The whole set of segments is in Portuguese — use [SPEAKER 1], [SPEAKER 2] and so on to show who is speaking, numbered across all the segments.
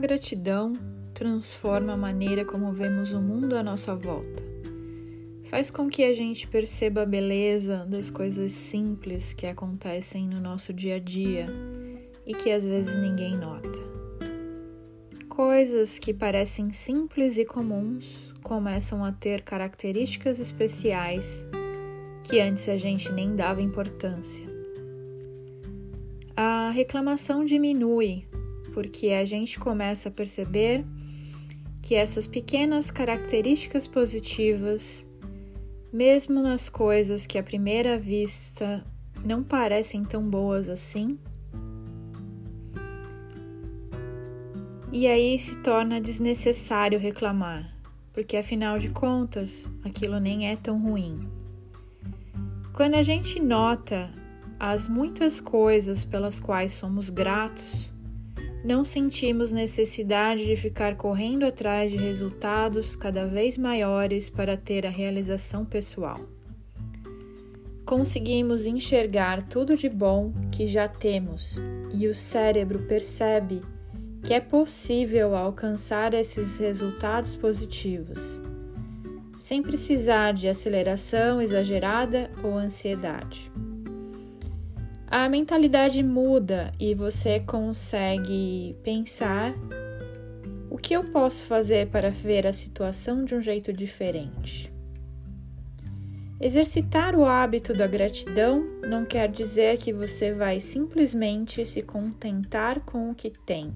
[SPEAKER 1] gratidão transforma a maneira como vemos o mundo à nossa volta. Faz com que a gente perceba a beleza das coisas simples que acontecem no nosso dia a dia e que às vezes ninguém nota. Coisas que parecem simples e comuns começam a ter características especiais que antes a gente nem dava importância. A reclamação diminui porque a gente começa a perceber que essas pequenas características positivas, mesmo nas coisas que à primeira vista não parecem tão boas assim, e aí se torna desnecessário reclamar, porque afinal de contas aquilo nem é tão ruim. Quando a gente nota as muitas coisas pelas quais somos gratos, não sentimos necessidade de ficar correndo atrás de resultados cada vez maiores para ter a realização pessoal. Conseguimos enxergar tudo de bom que já temos e o cérebro percebe que é possível alcançar esses resultados positivos, sem precisar de aceleração exagerada ou ansiedade a mentalidade muda e você consegue pensar o que eu posso fazer para ver a situação de um jeito diferente. Exercitar o hábito da gratidão não quer dizer que você vai simplesmente se contentar com o que tem,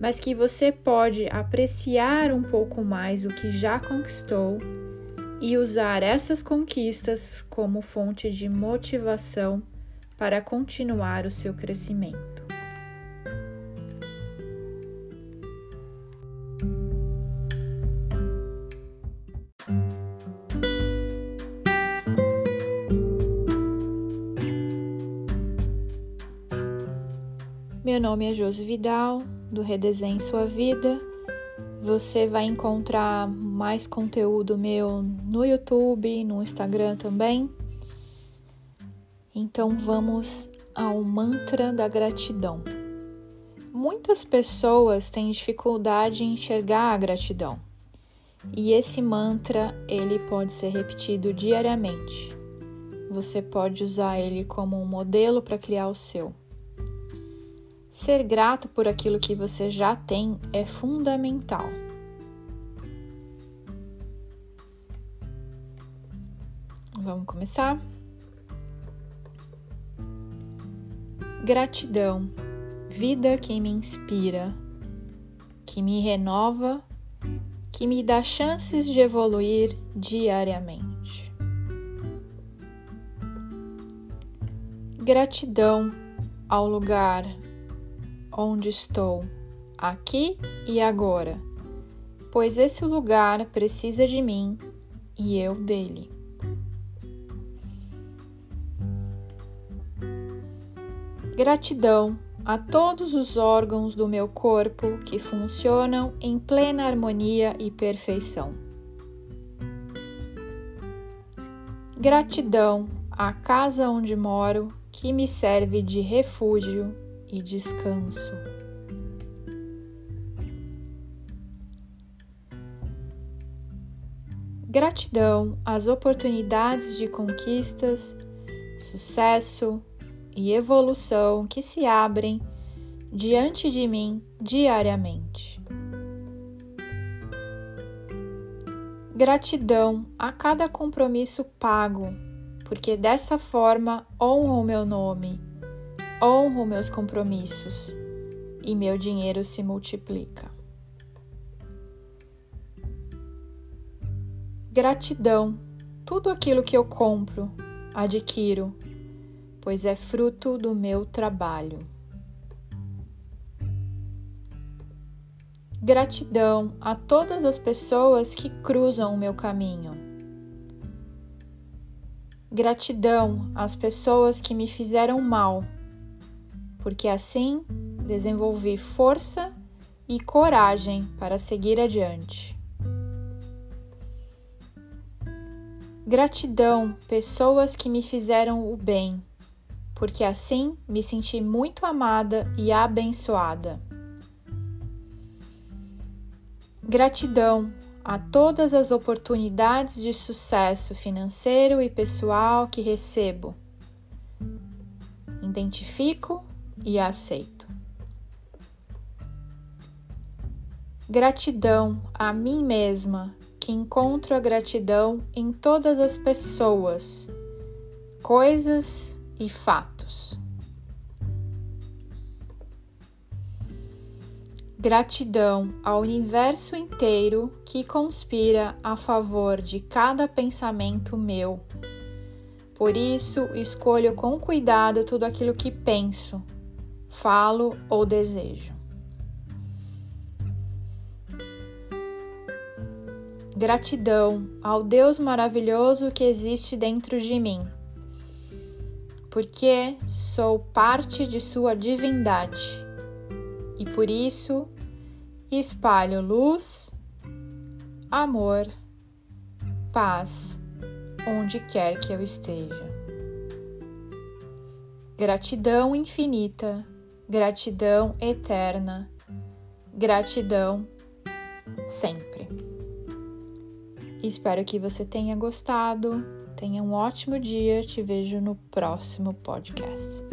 [SPEAKER 1] mas que você pode apreciar um pouco mais o que já conquistou e usar essas conquistas como fonte de motivação para continuar o seu crescimento. Meu nome é Josi Vidal, do Redesenhe Sua Vida. Você vai encontrar mais conteúdo meu no YouTube, no Instagram também. Então vamos ao mantra da gratidão. Muitas pessoas têm dificuldade em enxergar a gratidão. E esse mantra, ele pode ser repetido diariamente. Você pode usar ele como um modelo para criar o seu. Ser grato por aquilo que você já tem é fundamental. Vamos começar? Gratidão, vida que me inspira, que me renova, que me dá chances de evoluir diariamente. Gratidão ao lugar onde estou, aqui e agora, pois esse lugar precisa de mim e eu dele. Gratidão a todos os órgãos do meu corpo que funcionam em plena harmonia e perfeição. Gratidão à casa onde moro que me serve de refúgio e descanso. Gratidão às oportunidades de conquistas, sucesso, e evolução que se abrem diante de mim diariamente. Gratidão a cada compromisso pago, porque dessa forma honro o meu nome, honro meus compromissos e meu dinheiro se multiplica. Gratidão, tudo aquilo que eu compro, adquiro, pois é fruto do meu trabalho. Gratidão a todas as pessoas que cruzam o meu caminho. Gratidão às pessoas que me fizeram mal, porque assim desenvolvi força e coragem para seguir adiante. Gratidão, pessoas que me fizeram o bem, porque assim me senti muito amada e abençoada. Gratidão a todas as oportunidades de sucesso financeiro e pessoal que recebo. Identifico e aceito. Gratidão a mim mesma, que encontro a gratidão em todas as pessoas, coisas e fatos. Gratidão ao universo inteiro que conspira a favor de cada pensamento meu. Por isso, escolho com cuidado tudo aquilo que penso, falo ou desejo. Gratidão ao Deus maravilhoso que existe dentro de mim, porque sou parte de Sua divindade e por isso espalho luz, amor, paz onde quer que eu esteja. Gratidão infinita, gratidão eterna, gratidão sempre. Espero que você tenha gostado. Tenha um ótimo dia. Te vejo no próximo podcast.